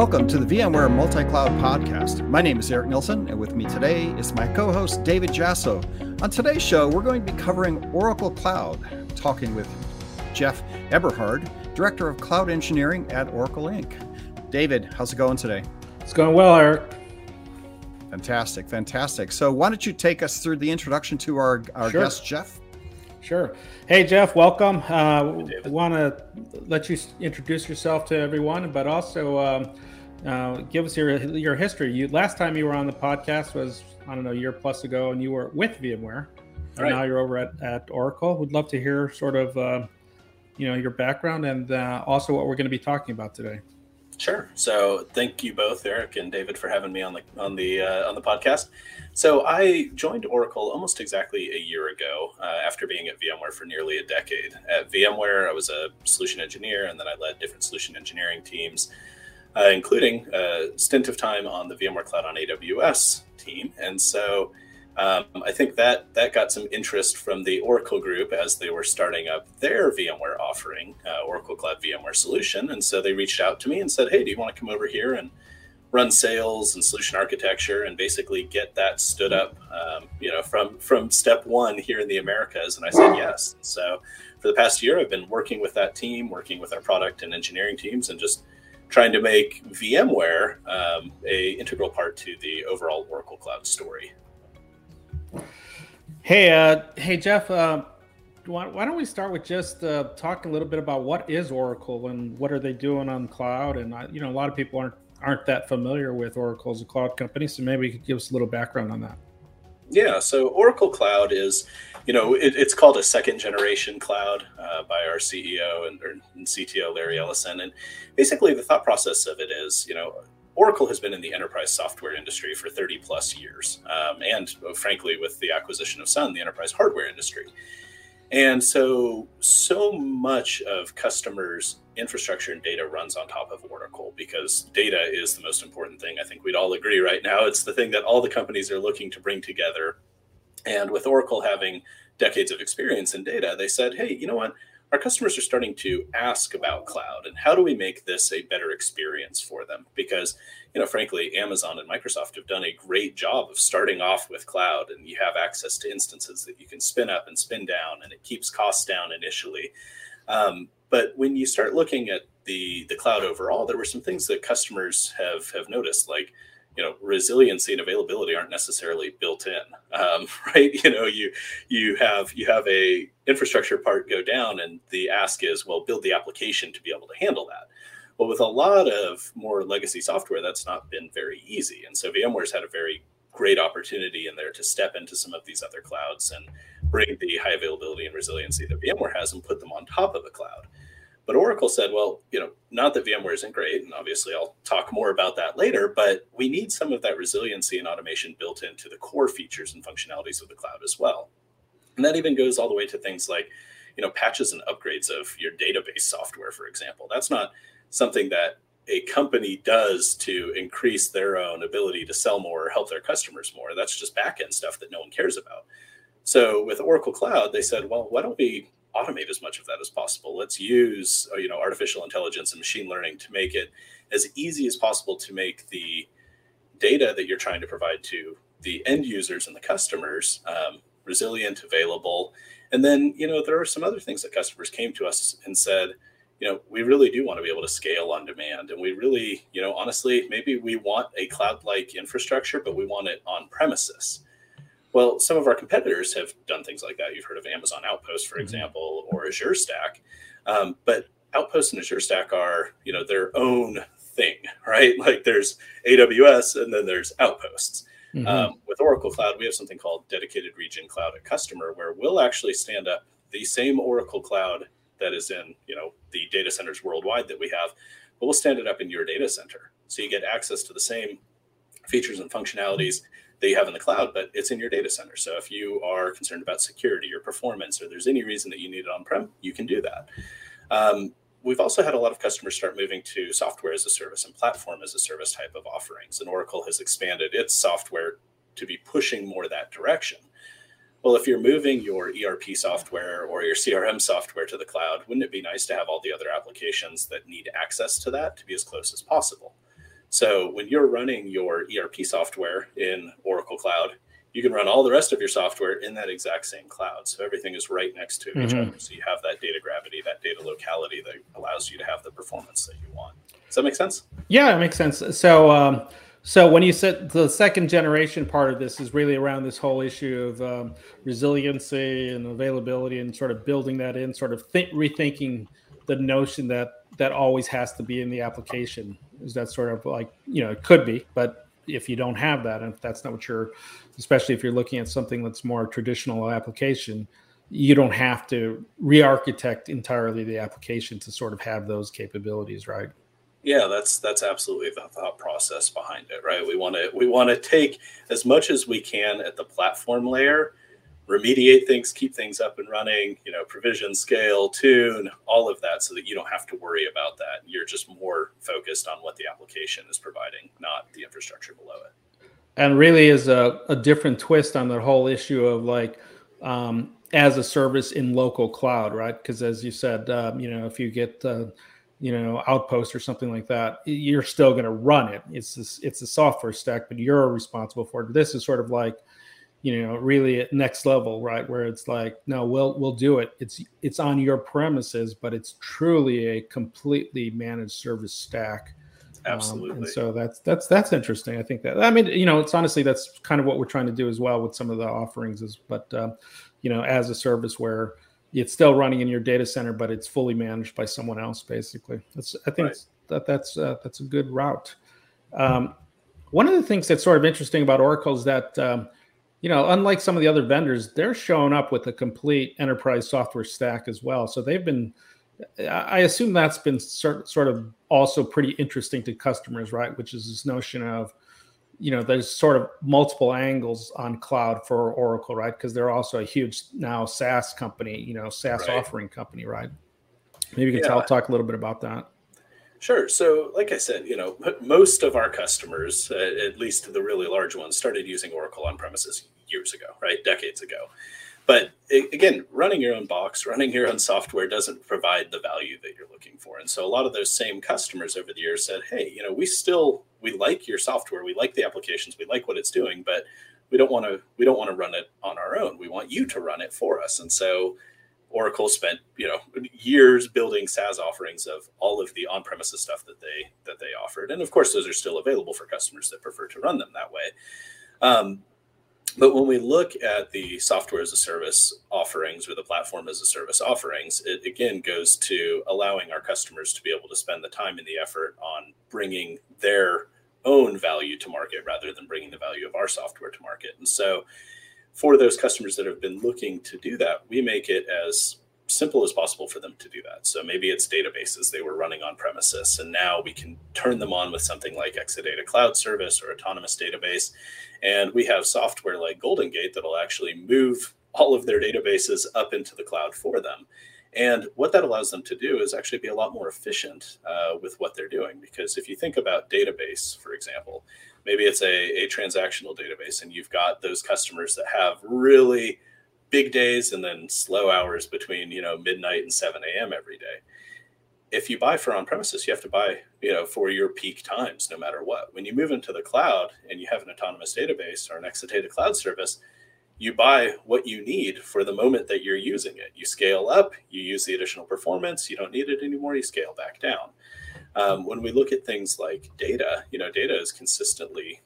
Welcome to the VMware Multi Cloud Podcast. My name is Eric Nielsen, and with me today is my co host David Jasso. On today's show, we're going to be covering Oracle Cloud, talking with Jeff Eberhard, Director of Cloud Engineering at Oracle Inc. David, how's it going today? It's going well, Eric. Fantastic, fantastic. So, why don't you take us through the introduction to our, our sure. guest, Jeff? Sure. Hey, Jeff, welcome. Uh, Want to let you introduce yourself to everyone, but also um, uh, give us your your history. You last time you were on the podcast was I don't know a year plus ago, and you were with VMware. And right. now you're over at, at Oracle. We'd love to hear sort of uh, you know your background and uh, also what we're going to be talking about today. Sure. So thank you both, Eric and David, for having me on the on the uh, on the podcast. So I joined Oracle almost exactly a year ago uh, after being at VMware for nearly a decade. At VMware, I was a solution engineer, and then I led different solution engineering teams, uh, including a stint of time on the VMware Cloud on AWS team. And so um, I think that that got some interest from the Oracle group as they were starting up their VMware offering, uh, Oracle Cloud VMware solution. And so they reached out to me and said, "Hey, do you want to come over here and run sales and solution architecture and basically get that stood up, um, you know, from from step one here in the Americas?" And I said yes. So for the past year, I've been working with that team, working with our product and engineering teams, and just trying to make VMware um, a integral part to the overall Oracle Cloud story. Hey, uh, hey, Jeff. Uh, why, why, don't we start with just uh, talking a little bit about what is Oracle and what are they doing on cloud? And you know, a lot of people aren't aren't that familiar with Oracle as a cloud company, so maybe you could give us a little background on that. Yeah, so Oracle Cloud is, you know, it, it's called a second generation cloud uh, by our CEO and, and, CTO Larry Ellison, and basically the thought process of it is, you know, Oracle has been in the enterprise software industry for 30 plus years, um, and uh, frankly, with the acquisition of Sun, the enterprise hardware industry. And so, so much of customers' infrastructure and data runs on top of Oracle because data is the most important thing. I think we'd all agree right now. It's the thing that all the companies are looking to bring together. And with Oracle having decades of experience in data, they said, hey, you know what? our customers are starting to ask about cloud and how do we make this a better experience for them because you know frankly amazon and microsoft have done a great job of starting off with cloud and you have access to instances that you can spin up and spin down and it keeps costs down initially um, but when you start looking at the the cloud overall there were some things that customers have have noticed like you know resiliency and availability aren't necessarily built in. Um, right? You know you you have you have a infrastructure part go down and the ask is well build the application to be able to handle that. Well with a lot of more legacy software that's not been very easy. And so vmware's had a very great opportunity in there to step into some of these other clouds and bring the high availability and resiliency that vmware has and put them on top of the cloud but Oracle said, well, you know, not that VMware isn't great, and obviously I'll talk more about that later, but we need some of that resiliency and automation built into the core features and functionalities of the cloud as well. And that even goes all the way to things like, you know, patches and upgrades of your database software, for example. That's not something that a company does to increase their own ability to sell more or help their customers more. That's just backend stuff that no one cares about. So with Oracle Cloud, they said, well, why don't we automate as much of that as possible. Let's use uh, you know artificial intelligence and machine learning to make it as easy as possible to make the data that you're trying to provide to the end users and the customers um, resilient, available. And then you know there are some other things that customers came to us and said, you know, we really do want to be able to scale on demand, and we really, you know, honestly, maybe we want a cloud-like infrastructure, but we want it on premises. Well, some of our competitors have done things like that. You've heard of Amazon Outpost, for mm-hmm. example, or Azure Stack. Um, but Outpost and Azure Stack are, you know, their own thing, right? Like there's AWS and then there's Outposts. Mm-hmm. Um, with Oracle Cloud, we have something called Dedicated Region Cloud at Customer, where we'll actually stand up the same Oracle Cloud that is in, you know, the data centers worldwide that we have, but we'll stand it up in your data center, so you get access to the same features and functionalities that you have in the cloud, but it's in your data center. So if you are concerned about security or performance, or there's any reason that you need it on prem, you can do that. Um, we've also had a lot of customers start moving to software as a service and platform as a service type of offerings. And Oracle has expanded its software to be pushing more that direction. Well, if you're moving your ERP software or your CRM software to the cloud, wouldn't it be nice to have all the other applications that need access to that to be as close as possible? So when you're running your ERP software in Oracle Cloud, you can run all the rest of your software in that exact same cloud. So everything is right next to mm-hmm. each other. So you have that data gravity, that data locality that allows you to have the performance that you want. Does that make sense? Yeah, it makes sense. So, um, so when you said the second generation part of this is really around this whole issue of um, resiliency and availability, and sort of building that in, sort of th- rethinking the notion that that always has to be in the application. Is that sort of like you know it could be, but if you don't have that, and if that's not what you're, especially if you're looking at something that's more traditional application, you don't have to re-architect entirely the application to sort of have those capabilities, right? Yeah, that's that's absolutely the thought process behind it, right? We want to we want to take as much as we can at the platform layer remediate things, keep things up and running, you know, provision, scale, tune, all of that so that you don't have to worry about that. You're just more focused on what the application is providing, not the infrastructure below it. And really is a, a different twist on the whole issue of like um, as a service in local cloud, right? Because as you said, um, you know, if you get uh, you know outpost or something like that you're still going to run it it's this, it's a software stack but you're responsible for it this is sort of like you know really at next level right? Where it's like no we'll we'll do it. It's it's on your premises but it's truly a completely managed service stack. Absolutely um, and so that's that's that's interesting. I think that i mean you know it's honestly that's kind of what we're trying to do as well with some of the offerings is but um, you know as a service where it's still running in your data center but it's fully managed by someone else basically. That's i think right. that that's uh, that's a good route. Um, one of the things that's sort of interesting about oracle is that um, you know, unlike some of the other vendors, they're showing up with a complete enterprise software stack as well. So they've been, I assume that's been sort of also pretty interesting to customers, right? Which is this notion of, you know, there's sort of multiple angles on cloud for Oracle, right? Because they're also a huge now SaaS company, you know, SaaS right. offering company, right? Maybe you can yeah. tell, talk a little bit about that. Sure. So, like I said, you know, most of our customers, uh, at least the really large ones, started using Oracle on premises years ago, right? Decades ago. But again, running your own box, running your own software doesn't provide the value that you're looking for. And so a lot of those same customers over the years said, "Hey, you know, we still we like your software, we like the applications, we like what it's doing, but we don't want to we don't want to run it on our own. We want you to run it for us." And so Oracle spent you know years building SaaS offerings of all of the on-premises stuff that they that they offered, and of course those are still available for customers that prefer to run them that way. Um, but when we look at the software as a service offerings or the platform as a service offerings, it again goes to allowing our customers to be able to spend the time and the effort on bringing their own value to market rather than bringing the value of our software to market. And so for those customers that have been looking to do that, we make it as simple as possible for them to do that. So maybe it's databases they were running on premises, and now we can turn them on with something like Exadata Cloud Service or Autonomous Database. And we have software like GoldenGate that'll actually move all of their databases up into the cloud for them. And what that allows them to do is actually be a lot more efficient uh, with what they're doing. Because if you think about database, for example, maybe it's a, a transactional database and you've got those customers that have really big days and then slow hours between you know midnight and 7 a.m every day. If you buy for on premises you have to buy you know for your peak times no matter what. When you move into the cloud and you have an autonomous database or an exadata cloud service you buy what you need for the moment that you're using it. You scale up you use the additional performance you don't need it anymore you scale back down um, when we look at things like data, you know, data is consistently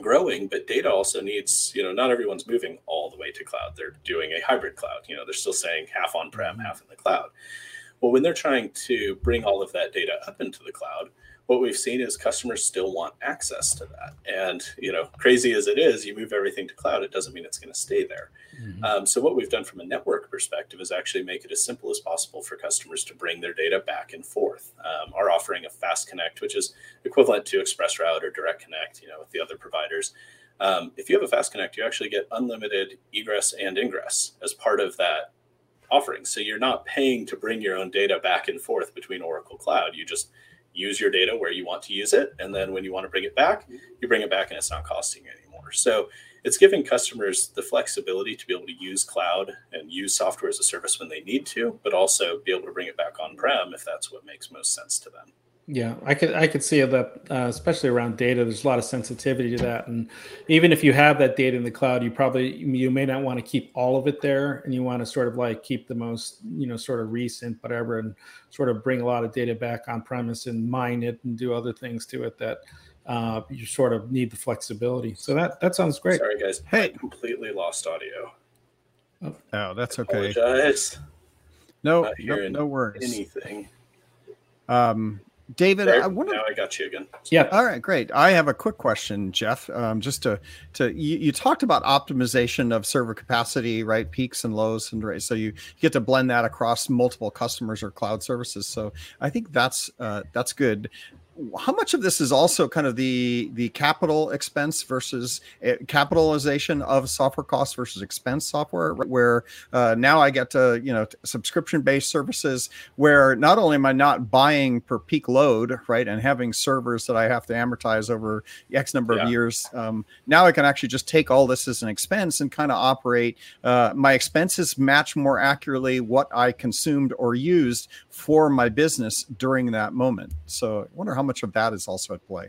growing, but data also needs, you know, not everyone's moving all the way to cloud. They're doing a hybrid cloud. You know, they're still saying half on prem, mm-hmm. half in the cloud. Well, when they're trying to bring all of that data up into the cloud, what we've seen is customers still want access to that. And you know, crazy as it is, you move everything to cloud, it doesn't mean it's going to stay there. Mm-hmm. Um, so what we've done from a network perspective is actually make it as simple as possible for customers to bring their data back and forth. Um, our offering of FastConnect, which is equivalent to ExpressRoute or Direct Connect, you know, with the other providers. Um, if you have a FastConnect, you actually get unlimited egress and ingress as part of that offering. So you're not paying to bring your own data back and forth between Oracle Cloud. You just use your data where you want to use it. And then when you want to bring it back, you bring it back and it's not costing you anymore. So it's giving customers the flexibility to be able to use cloud and use software as a service when they need to, but also be able to bring it back on prem if that's what makes most sense to them. Yeah, I could I could see that, uh, especially around data. There's a lot of sensitivity to that, and even if you have that data in the cloud, you probably you may not want to keep all of it there, and you want to sort of like keep the most you know sort of recent whatever, and sort of bring a lot of data back on premise and mine it and do other things to it that uh, you sort of need the flexibility. So that that sounds great. Sorry guys, hey, I completely lost audio. Oh, oh that's okay. Apologize. No, no, no worries. Anything. Um, David, there, I want to. Now I got you again. Yeah. All right, great. I have a quick question, Jeff. Um, just to to you, you, talked about optimization of server capacity, right? Peaks and lows, and right. So you, you get to blend that across multiple customers or cloud services. So I think that's uh, that's good how much of this is also kind of the the capital expense versus uh, capitalization of software costs versus expense software where uh, now i get to you know subscription based services where not only am i not buying per peak load right and having servers that i have to amortize over x number yeah. of years um, now i can actually just take all this as an expense and kind of operate uh, my expenses match more accurately what i consumed or used for my business during that moment so i wonder how much of that is also at play?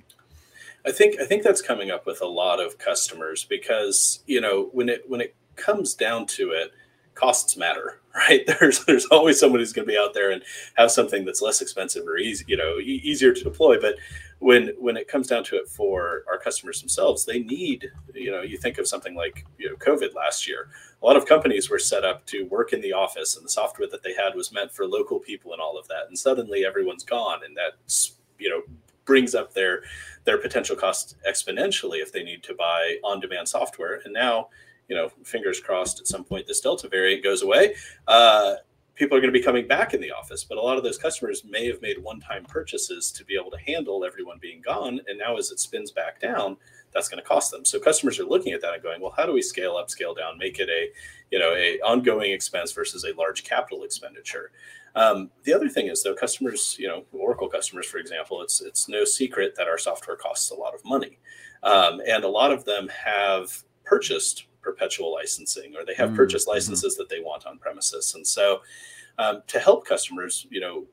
I think I think that's coming up with a lot of customers because you know when it when it comes down to it, costs matter, right? There's there's always someone who's going to be out there and have something that's less expensive or easy, you know, e- easier to deploy. But when when it comes down to it for our customers themselves, they need, you know, you think of something like you know COVID last year. A lot of companies were set up to work in the office, and the software that they had was meant for local people and all of that. And suddenly everyone's gone, and that's you know brings up their their potential cost exponentially if they need to buy on-demand software. And now, you know, fingers crossed, at some point this Delta variant goes away. Uh, people are going to be coming back in the office, but a lot of those customers may have made one-time purchases to be able to handle everyone being gone. And now, as it spins back down, that's going to cost them. So customers are looking at that and going, well, how do we scale up, scale down, make it a, you know, a ongoing expense versus a large capital expenditure? Um, the other thing is though, customers, you know, Oracle customers, for example, it's it's no secret that our software costs a lot of money, um, and a lot of them have purchased perpetual licensing or they have mm-hmm. purchased licenses that they want on premises, and so um, to help customers, you know,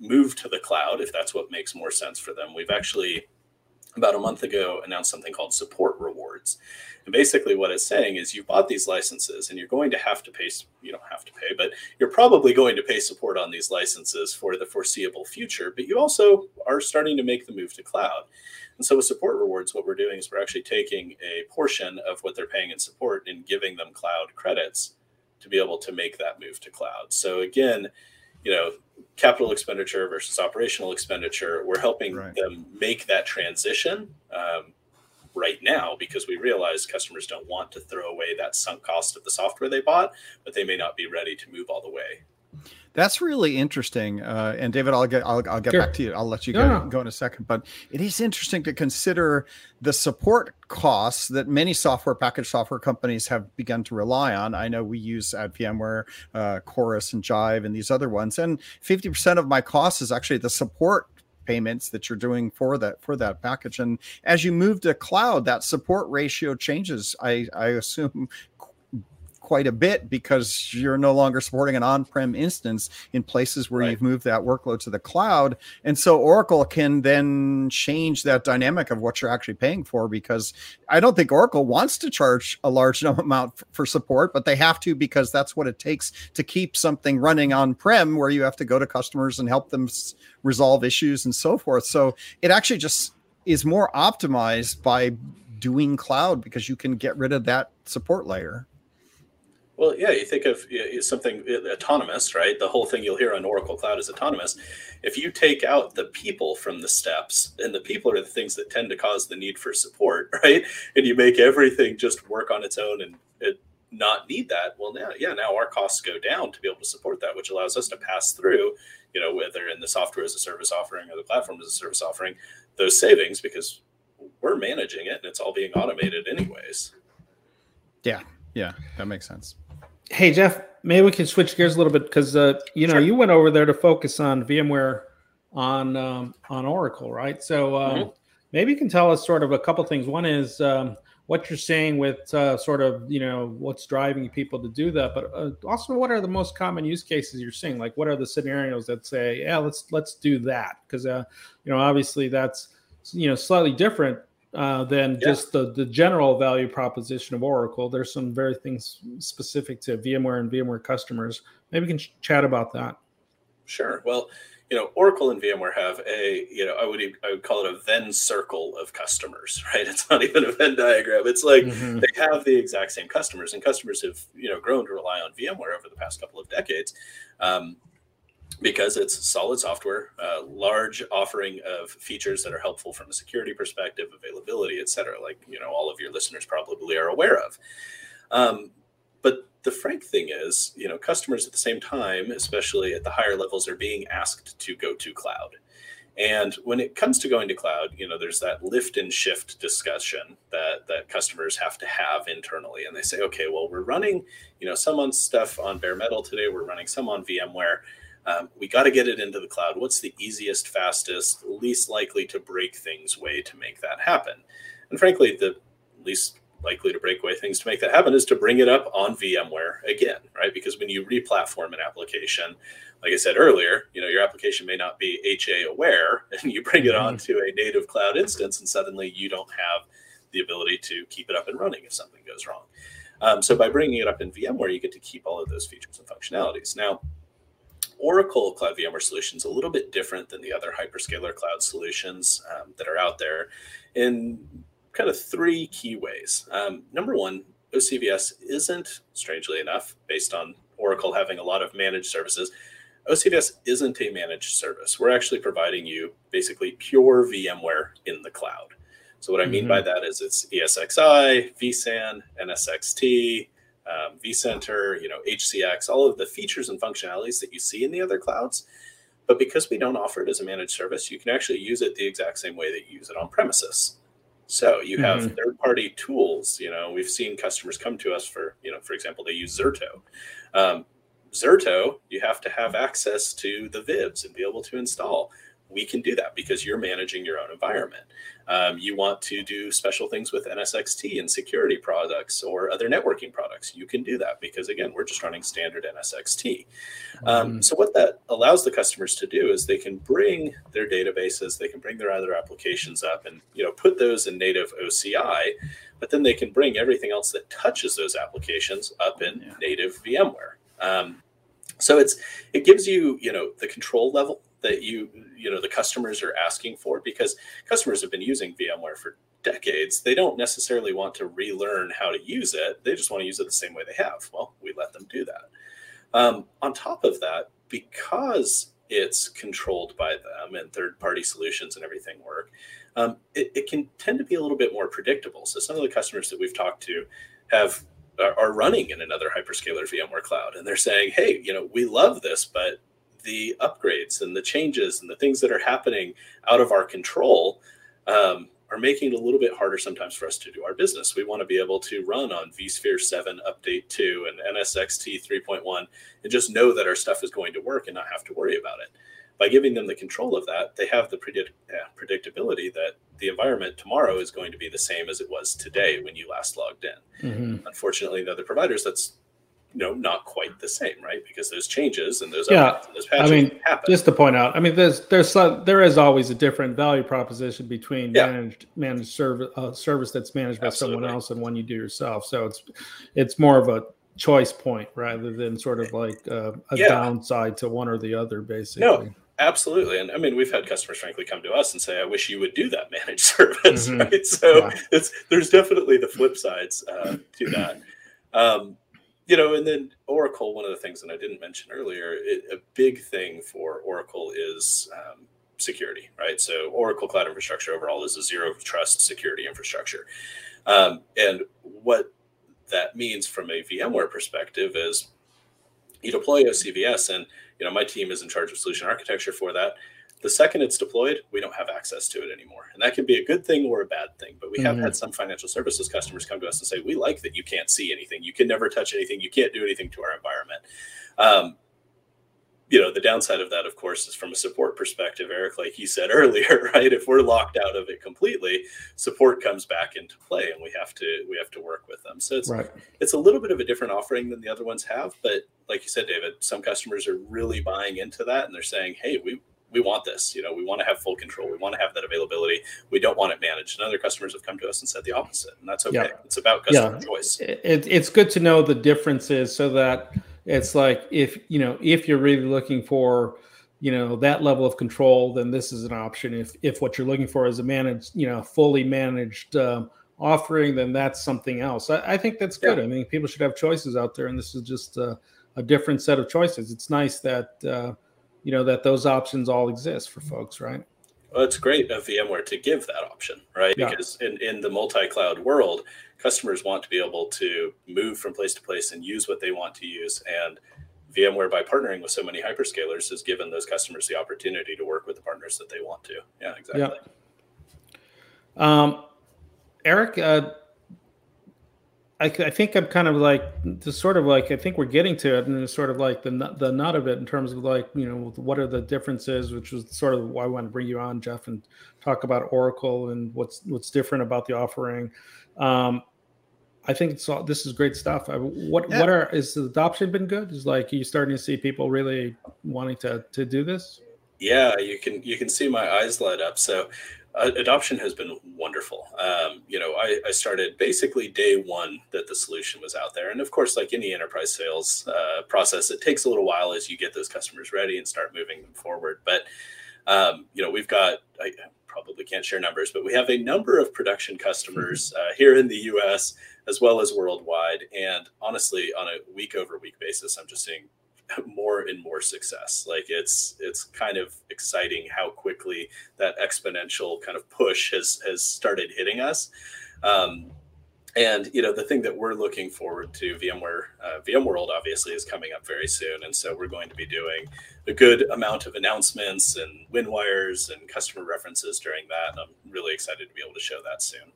move to the cloud if that's what makes more sense for them, we've actually about a month ago announced something called support rewards. And basically what it's saying is you bought these licenses and you're going to have to pay you don't have to pay, but you're probably going to pay support on these licenses for the foreseeable future, but you also are starting to make the move to cloud. And so with support rewards what we're doing is we're actually taking a portion of what they're paying in support and giving them cloud credits to be able to make that move to cloud. So again, you know, capital expenditure versus operational expenditure. We're helping right. them make that transition um, right now because we realize customers don't want to throw away that sunk cost of the software they bought, but they may not be ready to move all the way. That's really interesting. Uh, and David, I'll get I'll, I'll get sure. back to you. I'll let you go, no. go in a second. But it is interesting to consider the support costs that many software package software companies have begun to rely on. I know we use at VMware, uh, Chorus, and Jive, and these other ones. And fifty percent of my cost is actually the support payments that you're doing for that for that package. And as you move to cloud that support ratio changes i i assume quite a bit because you're no longer supporting an on-prem instance in places where right. you've moved that workload to the cloud. And so oracle can then change that dynamic of what you're actually paying for because i don't think oracle wants to charge a large amount for support but they have to because that's what it takes to keep something running on-prem where you have to go to customers and help them resolve issues and so forth. So it actually just is more optimized by doing cloud because you can get rid of that support layer well, yeah, you think of something autonomous, right? The whole thing you'll hear on Oracle Cloud is autonomous. If you take out the people from the steps, and the people are the things that tend to cause the need for support, right? And you make everything just work on its own and it not need that, well, now, yeah, now our costs go down to be able to support that, which allows us to pass through, you know, whether in the software as a service offering or the platform as a service offering, those savings because we're managing it and it's all being automated anyways. Yeah, yeah, that makes sense. Hey Jeff, maybe we can switch gears a little bit because uh, you know sure. you went over there to focus on VMware on um, on Oracle, right? So um, mm-hmm. maybe you can tell us sort of a couple things. One is um, what you're saying with uh, sort of you know what's driving people to do that, but uh, also what are the most common use cases you're seeing? Like, what are the scenarios that say, yeah, let's let's do that? Because uh, you know, obviously that's you know slightly different uh, than yeah. just the, the general value proposition of Oracle. There's some very things specific to VMware and VMware customers. Maybe we can ch- chat about that. Sure. Well, you know, Oracle and VMware have a, you know, I would I would call it a Venn circle of customers, right? It's not even a Venn diagram. It's like mm-hmm. they have the exact same customers, and customers have, you know, grown to rely on VMware over the past couple of decades. Um, because it's solid software, uh, large offering of features that are helpful from a security perspective, availability, et cetera, like you know all of your listeners probably are aware of. Um, but the frank thing is, you know, customers at the same time, especially at the higher levels, are being asked to go to cloud. And when it comes to going to cloud, you know, there's that lift and shift discussion that that customers have to have internally. And they say, okay, well, we're running, you know, some on stuff on bare metal today, we're running some on VMware um, we got to get it into the cloud. What's the easiest, fastest, least likely to break things way to make that happen? And frankly, the least likely to break way things to make that happen is to bring it up on VMware again, right? Because when you replatform an application, like I said earlier, you know your application may not be HA aware, and you bring it mm-hmm. onto a native cloud instance, and suddenly you don't have the ability to keep it up and running if something goes wrong. Um, so by bringing it up in VMware, you get to keep all of those features and functionalities. Now, Oracle Cloud VMware solutions a little bit different than the other hyperscaler cloud solutions um, that are out there in kind of three key ways. Um, number one, OCVS isn't, strangely enough, based on Oracle having a lot of managed services, OCVS isn't a managed service. We're actually providing you basically pure VMware in the cloud. So, what I mean mm-hmm. by that is it's ESXi, vSAN, NSXT, um, vCenter, you know, HCX, all of the features and functionalities that you see in the other clouds. But because we don't offer it as a managed service, you can actually use it the exact same way that you use it on premises. So you have mm-hmm. third-party tools. You know, we've seen customers come to us for, you know, for example, they use Zerto. Um, Zerto, you have to have access to the VIBs and be able to install we can do that because you're managing your own environment. Um, you want to do special things with NSXT and security products or other networking products. You can do that because, again, we're just running standard NSXT. Um, mm-hmm. So, what that allows the customers to do is they can bring their databases, they can bring their other applications up and you know put those in native OCI, but then they can bring everything else that touches those applications up in yeah. native VMware. Um, so it's it gives you you know the control level that you you know the customers are asking for because customers have been using VMware for decades. They don't necessarily want to relearn how to use it. They just want to use it the same way they have. Well, we let them do that. Um, on top of that, because it's controlled by them and third party solutions and everything work, um, it, it, can tend to be a little bit more predictable. So some of the customers that we've talked to have are running in another hyperscaler VMware cloud and they're saying, hey, you know, we love this, but the upgrades and the changes and the things that are happening out of our control um, are making it a little bit harder sometimes for us to do our business. We want to be able to run on vSphere 7 Update 2 and NSXT 3.1 and just know that our stuff is going to work and not have to worry about it. By giving them the control of that, they have the predict- predictability that the environment tomorrow is going to be the same as it was today when you last logged in. Mm-hmm. Unfortunately, the other providers, that's you know not quite the same right because those changes and those yeah and those i mean happen. just to point out i mean there's there's there is always a different value proposition between yeah. managed managed service uh, service that's managed by Absolutely. someone else and one you do yourself so it's it's more of a choice point rather than sort of like uh, a yeah. downside to one or the other basically no absolutely and i mean we've had customers frankly come to us and say i wish you would do that managed service mm-hmm. right so yeah. it's there's definitely the flip sides uh, to that um, you know, and then Oracle, one of the things that I didn't mention earlier, it, a big thing for Oracle is um, security, right? So Oracle Cloud Infrastructure overall is a zero trust security infrastructure. Um, and what that means from a VMware perspective is you deploy a OCVS and, you know, my team is in charge of solution architecture for that. The second it's deployed, we don't have access to it anymore. And that can be a good thing or a bad thing. But we mm-hmm. have had some financial services customers come to us and say, we like that you can't see anything. You can never touch anything. You can't do anything to our environment. Um, you know the downside of that of course is from a support perspective eric like you said earlier right if we're locked out of it completely support comes back into play and we have to we have to work with them so it's right. it's a little bit of a different offering than the other ones have but like you said david some customers are really buying into that and they're saying hey we we want this you know we want to have full control we want to have that availability we don't want it managed. And other customers have come to us and said the opposite and that's okay. Yeah. it's about customer yeah. choice it, it's good to know the differences so that it's like if you know if you're really looking for you know that level of control then this is an option. If if what you're looking for is a managed you know fully managed um, offering then that's something else. I, I think that's good. Yeah. i mean people should have choices out there and this is just a, a different set of choices. It's nice that uh, you know that those options all exist for folks right well, it's great of VMware to give that option, right? Yeah. Because in, in the multi-cloud world, customers want to be able to move from place to place and use what they want to use. And VMware, by partnering with so many hyperscalers, has given those customers the opportunity to work with the partners that they want to. Yeah, exactly. Yeah. Um, Eric, uh, I, I, think I'm kind of like just sort of like I think we're getting to it, and it's sort of like the the nut of it in terms of like you know what are the differences, which was sort of why I want to bring you on, Jeff, and talk about Oracle and what's what's different about the offering. Um, I think it's all this is great stuff. I, what yeah. what are is the adoption been good? Is like are you starting to see people really wanting to to do this? Yeah, you can you can see my eyes light up. So uh, adoption has been wonderful. Um, you know, I, I, started basically day one that the solution was out there, and of course, like any enterprise sales uh, process, it takes a little while as you get those customers ready and start moving them forward. But um, you know, we've got I probably can't share numbers, but we have a number of production customers uh, here in the U.S. as well as worldwide, and honestly, on a week over week basis, I'm just seeing more and more success. Like it's it's kind of exciting how quickly that exponential kind of push has has started hitting us. Um, and you know the thing that we're looking forward to VMware uh, VMworld obviously is coming up very soon, and so we're going to be doing a good amount of announcements and win wires and customer references during that. And I'm really excited to be able to show that soon.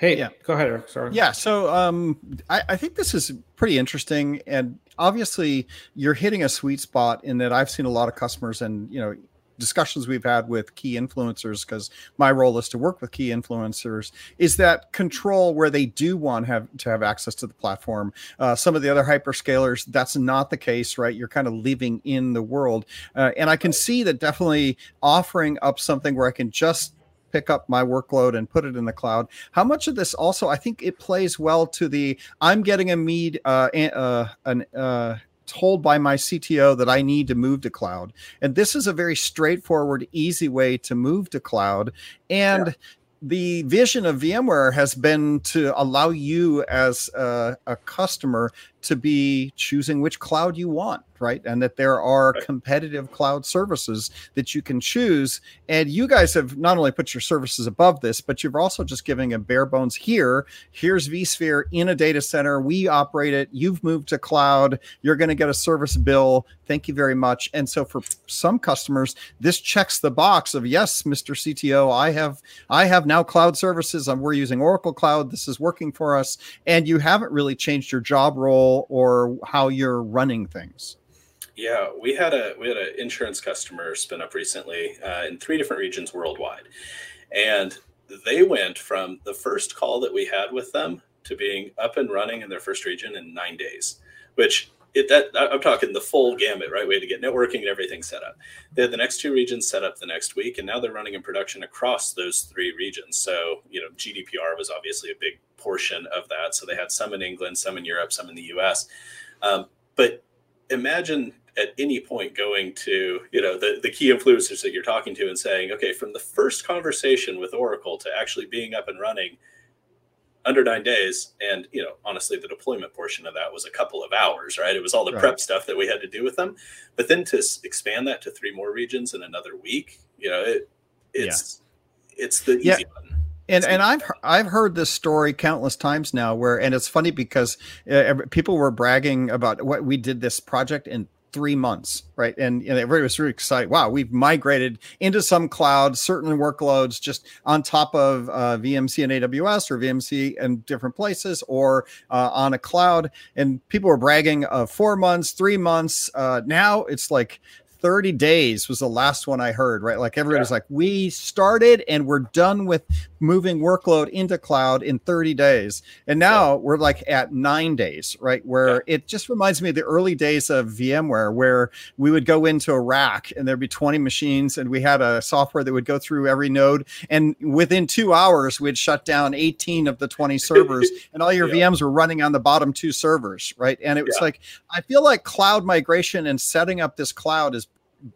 Hey, yeah, go ahead, Eric. Sorry. Yeah, so um, I, I think this is pretty interesting, and obviously you're hitting a sweet spot in that I've seen a lot of customers, and you know, discussions we've had with key influencers because my role is to work with key influencers is that control where they do want have to have access to the platform uh, some of the other hyperscalers that's not the case right you're kind of living in the world uh, and i can see that definitely offering up something where i can just pick up my workload and put it in the cloud. How much of this also, I think it plays well to the I'm getting a mead, uh, uh, an, uh, told by my CTO that I need to move to cloud. And this is a very straightforward, easy way to move to cloud. And yeah. the vision of VMware has been to allow you as a, a customer to be choosing which cloud you want right? And that there are right. competitive cloud services that you can choose. And you guys have not only put your services above this, but you're also just giving a bare bones here. Here's vSphere in a data center. We operate it. You've moved to cloud. You're going to get a service bill. Thank you very much. And so for some customers, this checks the box of yes, Mr. CTO, I have I have now cloud services. I'm, we're using Oracle Cloud. This is working for us. And you haven't really changed your job role or how you're running things. Yeah, we had a we had an insurance customer spin up recently uh, in three different regions worldwide, and they went from the first call that we had with them to being up and running in their first region in nine days, which it, that I'm talking the full gamut, right? We had to get networking and everything set up. They had the next two regions set up the next week, and now they're running in production across those three regions. So, you know, GDPR was obviously a big portion of that. So they had some in England, some in Europe, some in the US. Um, but imagine at any point going to you know the, the key influencers that you're talking to and saying okay from the first conversation with oracle to actually being up and running under nine days and you know honestly the deployment portion of that was a couple of hours right it was all the right. prep stuff that we had to do with them but then to expand that to three more regions in another week you know it it's yeah. it's the easy yeah. one and and I've I've heard this story countless times now where and it's funny because uh, people were bragging about what we did this project in three months, right? And, and everybody was really excited. Wow, we've migrated into some cloud, certain workloads just on top of uh, VMC and AWS or VMC and different places or uh, on a cloud. And people were bragging of four months, three months. Uh, now it's like 30 days was the last one I heard, right? Like everybody's yeah. like, we started and we're done with moving workload into cloud in 30 days. And now yeah. we're like at nine days, right? Where yeah. it just reminds me of the early days of VMware, where we would go into a rack and there'd be 20 machines and we had a software that would go through every node. And within two hours, we'd shut down 18 of the 20 servers and all your VMs were running on the bottom two servers, right? And it was like, I feel like cloud migration and setting up this cloud is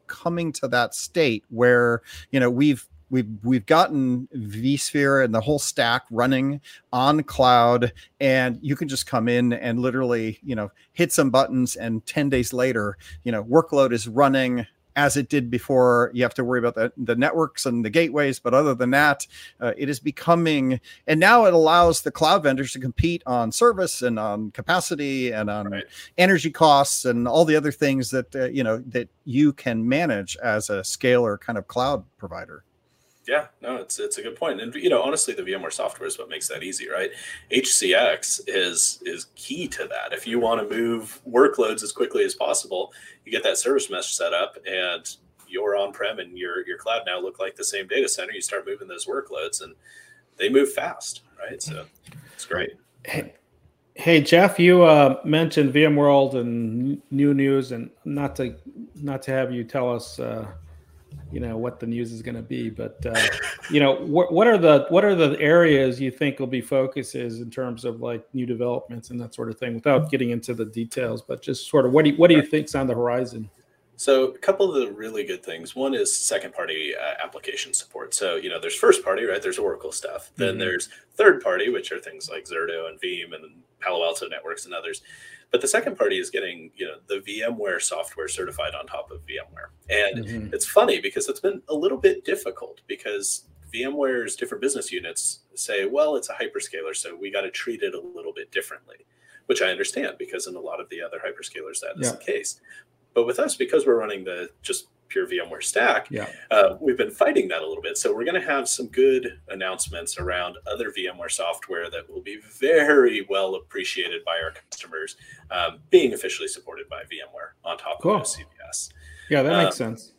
coming to that state where you know we've we've we've gotten vSphere and the whole stack running on cloud, and you can just come in and literally you know hit some buttons, and ten days later, you know workload is running as it did before. You have to worry about the, the networks and the gateways, but other than that, uh, it is becoming, and now it allows the cloud vendors to compete on service and on capacity and on right. energy costs and all the other things that uh, you know that you can manage as a scalar kind of cloud provider. Yeah, no, it's it's a good point, and you know, honestly, the VMware software is what makes that easy, right? HCX is is key to that. If you want to move workloads as quickly as possible, you get that service mesh set up, and your on-prem and your your cloud now look like the same data center. You start moving those workloads, and they move fast, right? So it's great. Hey, hey Jeff, you uh, mentioned VMworld and new news, and not to not to have you tell us. Uh, you know what the news is going to be but uh, you know what, what are the what are the areas you think will be focuses in terms of like new developments and that sort of thing without getting into the details but just sort of what do you, what do you think's on the horizon so a couple of the really good things. One is second party uh, application support. So, you know, there's first party, right? There's Oracle stuff. Then mm-hmm. there's third party, which are things like Zerto and Veeam and Palo Alto networks and others. But the second party is getting, you know, the VMware software certified on top of VMware. And mm-hmm. it's funny because it's been a little bit difficult because VMware's different business units say, well, it's a hyperscaler, so we got to treat it a little bit differently, which I understand because in a lot of the other hyperscalers that is yeah. the case. But with us, because we're running the just pure VMware stack, yeah. Uh, we've been fighting that a little bit. So we're going to have some good announcements around other VMware software that will be very well appreciated by our customers, um, being officially supported by VMware on top cool. of CVS. Yeah, that makes um, sense.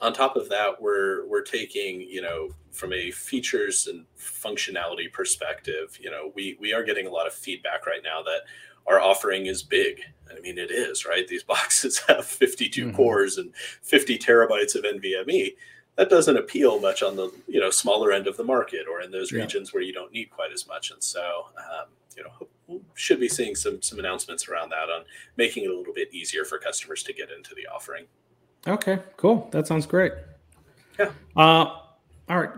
On top of that, we're we're taking you know from a features and functionality perspective, you know we we are getting a lot of feedback right now that our offering is big. I mean, it is, right? These boxes have 52 mm-hmm. cores and 50 terabytes of NVMe. That doesn't appeal much on the you know smaller end of the market or in those yeah. regions where you don't need quite as much. And so, um, you know, should be seeing some some announcements around that on making it a little bit easier for customers to get into the offering. Okay, cool. That sounds great. Yeah. Uh, all right.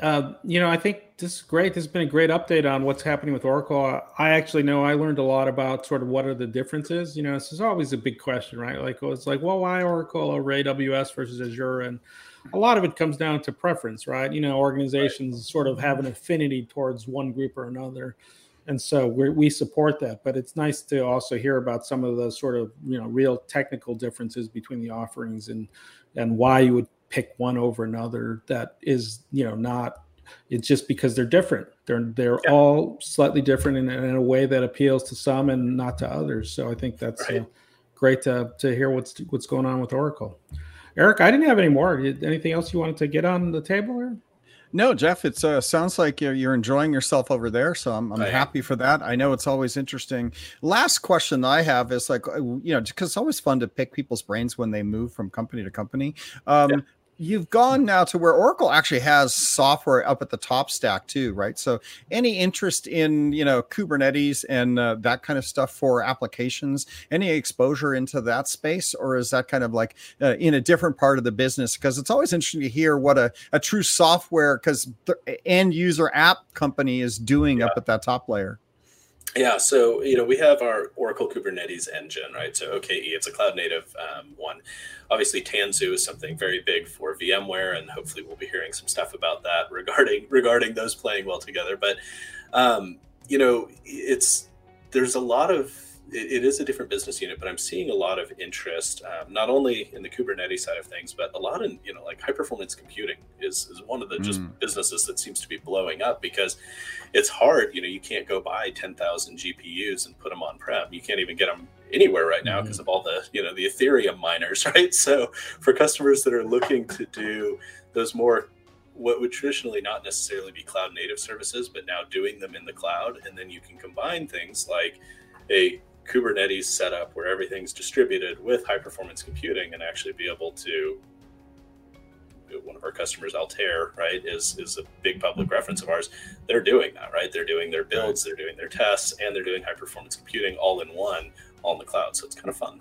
Uh, you know, I think this is great. This has been a great update on what's happening with Oracle. I actually know I learned a lot about sort of what are the differences. You know, this is always a big question, right? Like, it's like, well, why Oracle or AWS versus Azure? And a lot of it comes down to preference, right? You know, organizations right. sort of have an affinity towards one group or another. And so we we support that, but it's nice to also hear about some of the sort of you know real technical differences between the offerings and and why you would pick one over another that is you know not it's just because they're different they're they're yeah. all slightly different in, in, a way that appeals to some and not to others so i think that's right. uh, great to to hear what's what's going on with oracle eric i didn't have any more anything else you wanted to get on the table here no, Jeff, it uh, sounds like you're, you're, enjoying yourself over there. So I'm, I'm happy for that. I know it's always interesting. Last question I have is like, uh, you know, because it's always fun to pick people's brains when they move from company to company. Um, yeah you've gone now to where Oracle actually has software up at the top stack too, right? So any interest in you know Kubernetes and uh, that kind of stuff for applications, any exposure into that space, or is that kind of like uh, in a different part of the business? Because it's always interesting to hear what a, a true software because the end user app company is doing yeah. up at that top layer. Yeah, so you know we have our Oracle Kubernetes engine, right? So OKE, it's a cloud native um, one. Obviously, Tanzu is something very big for VMware, and hopefully we'll be hearing some stuff about that regarding regarding those playing well together. But um, you know, it's there's a lot of it, it is a different business unit, but I'm seeing a lot of interest, um, not only in the Kubernetes side of things, but a lot in you know like high performance computing is is one of the just mm. businesses that seems to be blowing up because it's hard. You know, you can't go buy 10,000 GPUs and put them on prem. You can't even get them anywhere right now because mm. of all the you know the Ethereum miners, right? So for customers that are looking to do those more what would traditionally not necessarily be cloud native services, but now doing them in the cloud. And then you can combine things like a Kubernetes setup where everything's distributed with high performance computing and actually be able to one of our customers altair right is is a big public reference of ours. They're doing that right? They're doing their builds they're doing their tests and they're doing high performance computing all in one all in the cloud. So it's kind of fun.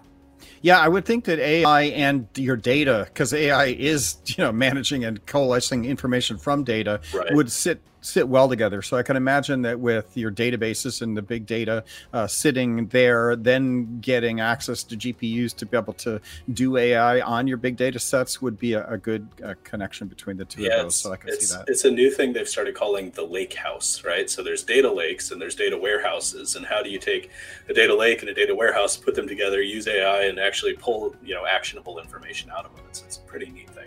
Yeah, I would think that AI and your data, because AI is you know managing and coalescing information from data, right. would sit sit well together. So I can imagine that with your databases and the big data uh, sitting there, then getting access to GPUs to be able to do AI on your big data sets would be a, a good uh, connection between the two yeah, of those. So I can see that. It's a new thing they've started calling the lake house, right? So there's data lakes and there's data warehouses. And how do you take a data lake and a data warehouse, put them together, use AI, and actually pull you know actionable information out of them? It's, it's a pretty neat thing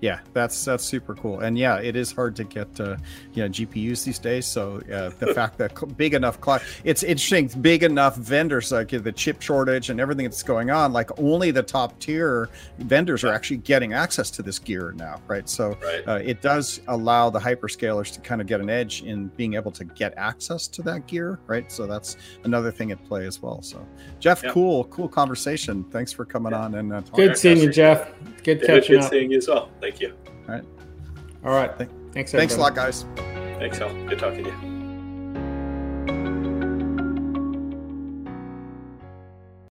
yeah that's that's super cool. And yeah it is hard to get uh, you know gpus these days. So uh, the fact that big enough cloud it's interesting big enough vendors like the chip shortage and everything that's going on like only the top tier vendors are actually getting access to this gear now right? So right. Uh, it does allow the hyperscalers to kind of get an edge in being able to get access to that gear right? So that's another thing at play as well. So jeff yeah. cool cool conversation. Thanks for coming yeah. on and uh, good seeing you jeff. Good catching good up. seeing you as well. Thank you. All right. All right. Thanks. Thanks a lot, guys. Thanks, Al. Good talking to you.